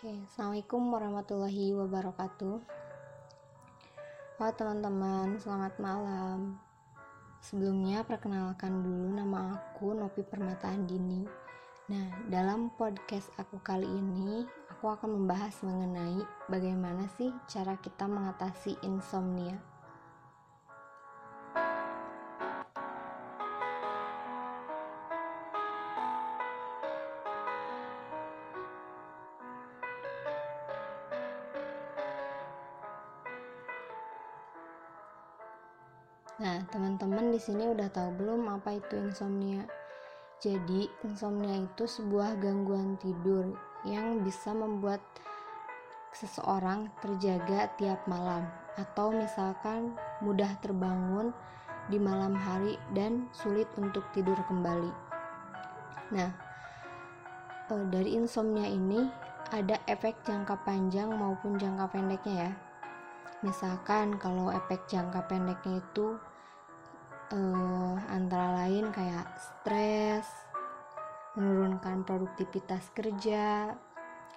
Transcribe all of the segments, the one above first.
Oke, Assalamualaikum warahmatullahi wabarakatuh. Halo teman-teman, selamat malam. Sebelumnya perkenalkan dulu nama aku Nopi Permata Andini. Nah, dalam podcast aku kali ini, aku akan membahas mengenai bagaimana sih cara kita mengatasi insomnia. Nah, teman-teman di sini udah tahu belum apa itu insomnia? Jadi, insomnia itu sebuah gangguan tidur yang bisa membuat seseorang terjaga tiap malam atau misalkan mudah terbangun di malam hari dan sulit untuk tidur kembali. Nah, eh, dari insomnia ini ada efek jangka panjang maupun jangka pendeknya ya. Misalkan kalau efek jangka pendeknya itu uh, antara lain kayak stres, menurunkan produktivitas kerja,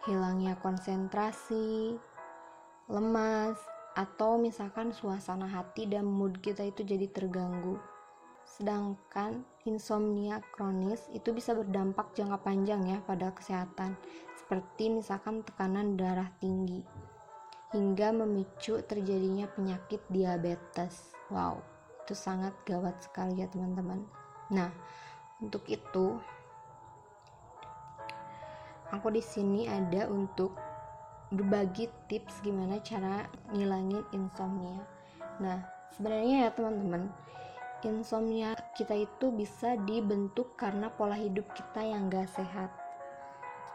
hilangnya konsentrasi, lemas, atau misalkan suasana hati dan mood kita itu jadi terganggu. Sedangkan insomnia kronis itu bisa berdampak jangka panjang ya pada kesehatan, seperti misalkan tekanan darah tinggi, hingga memicu terjadinya penyakit diabetes. Wow, itu sangat gawat sekali ya teman-teman. Nah untuk itu aku di sini ada untuk berbagi tips gimana cara ngilangin insomnia. Nah sebenarnya ya teman-teman insomnia kita itu bisa dibentuk karena pola hidup kita yang gak sehat.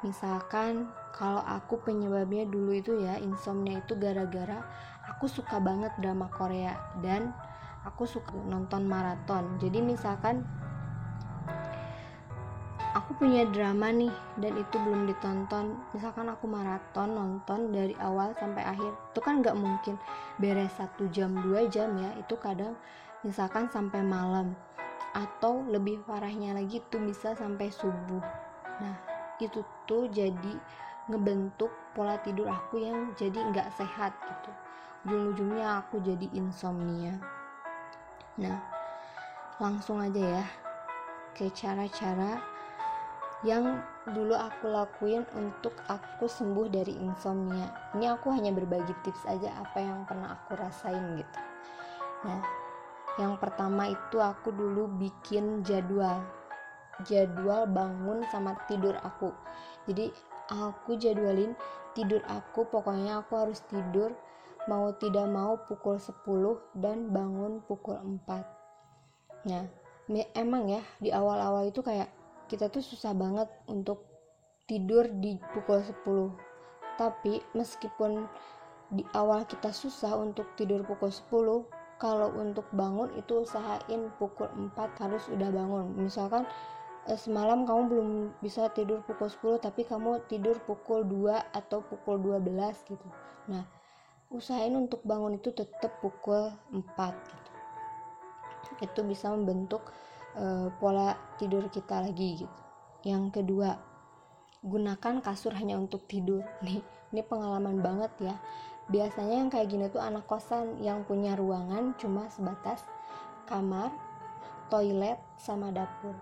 Misalkan kalau aku penyebabnya dulu itu ya insomnia itu gara-gara aku suka banget drama Korea dan aku suka nonton maraton. Jadi misalkan aku punya drama nih dan itu belum ditonton misalkan aku maraton nonton dari awal sampai akhir itu kan nggak mungkin beres satu jam dua jam ya itu kadang misalkan sampai malam atau lebih parahnya lagi itu bisa sampai subuh. Nah itu tuh jadi ngebentuk pola tidur aku yang jadi nggak sehat gitu. Ujung-ujungnya aku jadi insomnia Nah, langsung aja ya ke cara-cara yang dulu aku lakuin untuk aku sembuh dari insomnia. Ini aku hanya berbagi tips aja apa yang pernah aku rasain gitu. Nah, yang pertama itu aku dulu bikin jadwal. Jadwal bangun sama tidur aku. Jadi aku jadwalin tidur aku pokoknya aku harus tidur mau tidak mau pukul 10 dan bangun pukul 4 nah emang ya di awal-awal itu kayak kita tuh susah banget untuk tidur di pukul 10 tapi meskipun di awal kita susah untuk tidur pukul 10 kalau untuk bangun itu usahain pukul 4 harus udah bangun. Misalkan eh, semalam kamu belum bisa tidur pukul 10 tapi kamu tidur pukul 2 atau pukul 12 gitu. Nah usahain untuk bangun itu tetap pukul 4 gitu. Itu bisa membentuk uh, pola tidur kita lagi gitu. Yang kedua gunakan kasur hanya untuk tidur. Nih ini pengalaman banget ya. Biasanya yang kayak gini tuh anak kosan yang punya ruangan cuma sebatas kamar toilet sama dapur.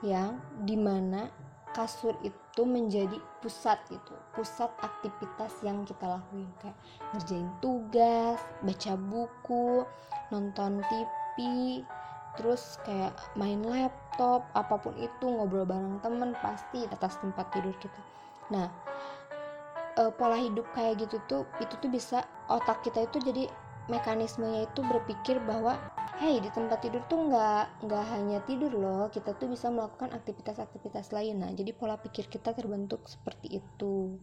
Yang di mana kasur itu menjadi pusat gitu pusat aktivitas yang kita lakuin. Kayak ngerjain tugas baca buku nonton TV terus kayak main laptop apa pun itu ngobrol bareng temen pasti atas tempat tidur kita. Nah e, pola hidup kayak gitu tuh itu tuh bisa otak kita itu jadi mekanismenya itu berpikir bahwa hey di tempat tidur tuh nggak nggak hanya tidur loh kita tuh bisa melakukan aktivitas-aktivitas lain. Nah jadi pola pikir kita terbentuk seperti itu.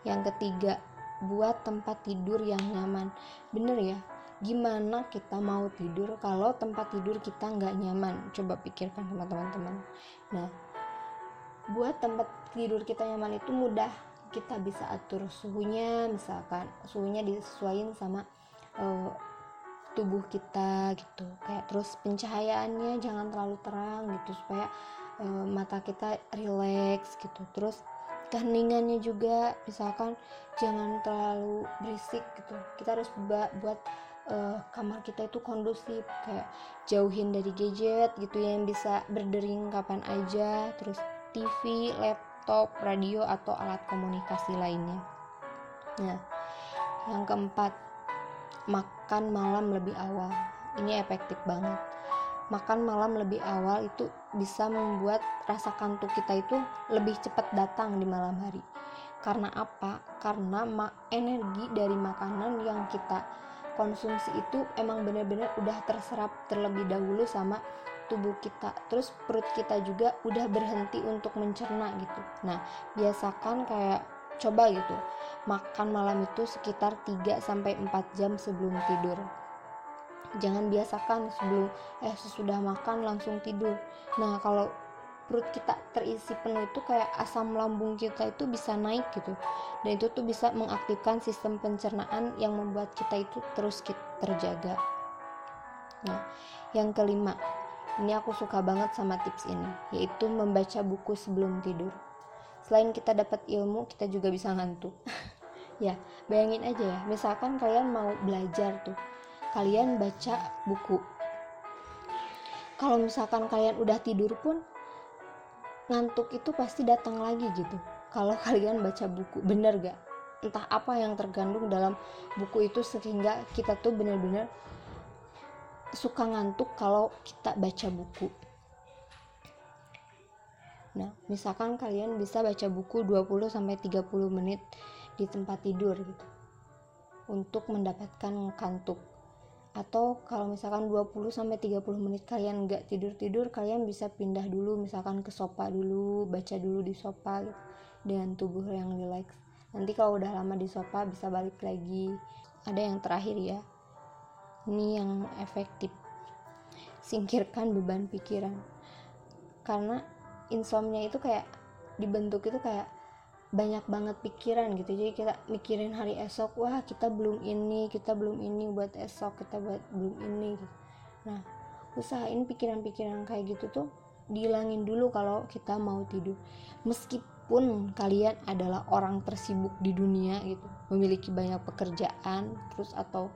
Yang ketiga buat tempat tidur yang nyaman. Bener ya gimana kita mau tidur kalau tempat tidur kita nggak nyaman? Coba pikirkan sama teman-teman. Nah buat tempat tidur kita nyaman itu mudah. Kita bisa atur suhunya misalkan suhunya disesuaikan sama uh, tubuh kita gitu. Kayak terus pencahayaannya jangan terlalu terang gitu supaya e, mata kita rileks gitu. Terus keheningannya juga misalkan jangan terlalu berisik gitu. Kita harus buat uh, kamar kita itu kondusif kayak jauhin dari gadget gitu ya, yang bisa berdering kapan aja. Terus TV, laptop, radio atau alat komunikasi lainnya. Nah, yang keempat, makan malam lebih awal. Ini efektif banget. Makan malam lebih awal itu bisa membuat rasa kantuk kita itu lebih cepat datang di malam hari. Karena apa? Karena energi dari makanan yang kita konsumsi itu emang benar-benar udah terserap terlebih dahulu sama tubuh kita terus perut kita juga udah berhenti untuk mencerna gitu nah biasakan kayak coba gitu. Makan malam itu sekitar 3 sampai 4 jam sebelum tidur. Jangan biasakan sebelum eh sesudah makan langsung tidur. Nah kalau perut kita terisi penuh itu kayak asam lambung kita itu bisa naik gitu. Dan itu tuh bisa mengaktifkan sistem pencernaan yang membuat kita itu terus terjaga. Nah yang kelima ini aku suka banget sama tips ini yaitu membaca buku sebelum tidur selain kita dapat ilmu kita juga bisa ngantuk. Ya bayangin aja ya. Misalkan kalian mau belajar tuh kalian baca buku. Kalau misalkan kalian udah tidur pun ngantuk itu pasti datang lagi gitu. Kalau kalian baca buku bener gak? Entah apa yang tergandung dalam buku itu sehingga kita tuh bener-bener suka ngantuk kalau kita baca buku nah misalkan kalian bisa baca buku 20 sampai 30 menit di tempat tidur gitu. Untuk mendapatkan kantuk. Atau kalau misalkan 20 sampai 30 menit kalian nggak tidur-tidur kalian bisa pindah dulu misalkan ke sofa dulu baca dulu di sofa gitu, dengan tubuh yang rileks nanti kalau udah lama di sofa bisa balik lagi. Ada yang terakhir ya. Ini yang efektif. Singkirkan beban pikiran. Karena insomnia itu kayak dibentuk itu kayak banyak banget pikiran gitu. Jadi kita mikirin hari esok wah kita belum ini kita belum ini buat esok kita buat belum ini. Nah usahain pikiran-pikiran kayak gitu tuh dihilangin dulu kalau kita mau tidur. Meskipun kalian adalah orang tersibuk di dunia gitu memiliki banyak pekerjaan terus atau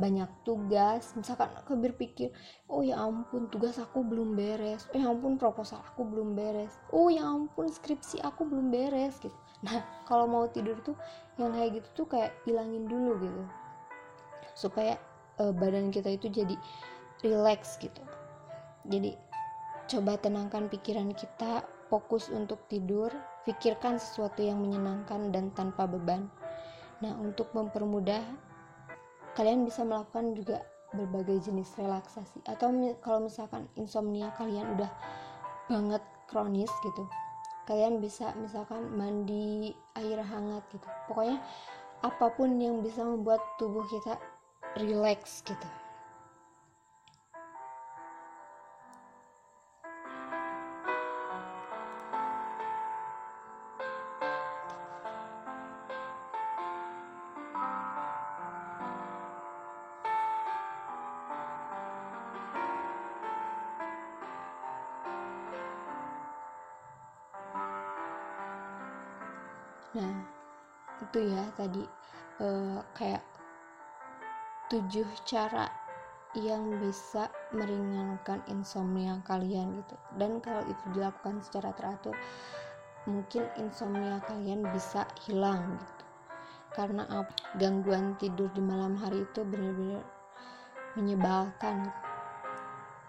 banyak tugas. Misalkan aku berpikir oh ya ampun tugas aku belum beres. Oh ya ampun proposal aku belum beres. Oh ya ampun skripsi aku belum beres gitu. Nah kalau mau tidur tuh yang kayak gitu tuh kayak hilangin dulu gitu. Supaya uh, badan kita itu jadi relax gitu. Jadi coba tenangkan pikiran kita fokus untuk tidur pikirkan sesuatu yang menyenangkan dan tanpa beban. Nah untuk mempermudah kalian bisa melakukan juga berbagai jenis relaksasi. Atau kalau misalkan insomnia kalian udah banget kronis gitu kalian bisa misalkan mandi air hangat gitu. Pokoknya apa pun yang bisa membuat tubuh kita relax gitu nah itu ya tadi uh, kayak tujuh cara yang bisa meringankan insomnia kalian gitu. Dan kalau itu dilakukan secara teratur mungkin insomnia kalian bisa hilang gitu. Karena gangguan tidur di malam hari itu benar-benar menyebalkan.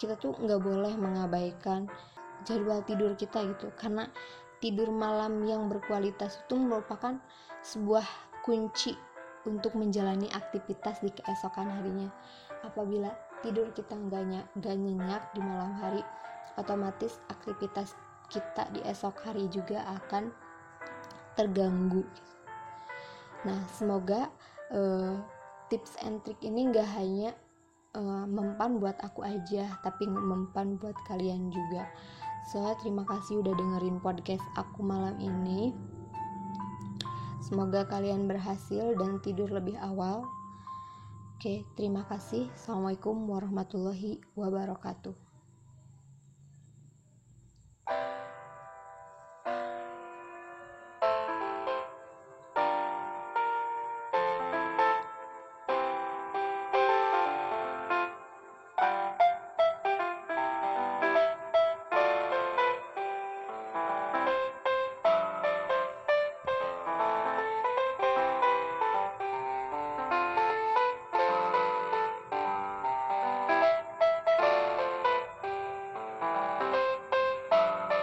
Kita tuh nggak boleh mengabaikan jadwal tidur kita gitu. Karena tidur malam yang berkualitas itu merupakan sebuah kunci untuk menjalani aktivitas di keesokan harinya. Apabila tidur kita nggak nyenyak di malam hari, otomatis aktivitas kita di esok hari juga akan terganggu. Nah, semoga uh, tips and trick ini nggak hanya uh, mempan buat aku aja, tapi mempan buat kalian juga. So, terima kasih udah dengerin podcast aku malam ini. Semoga kalian berhasil dan tidur lebih awal. Oke, terima kasih. Assalamualaikum warahmatullahi wabarakatuh.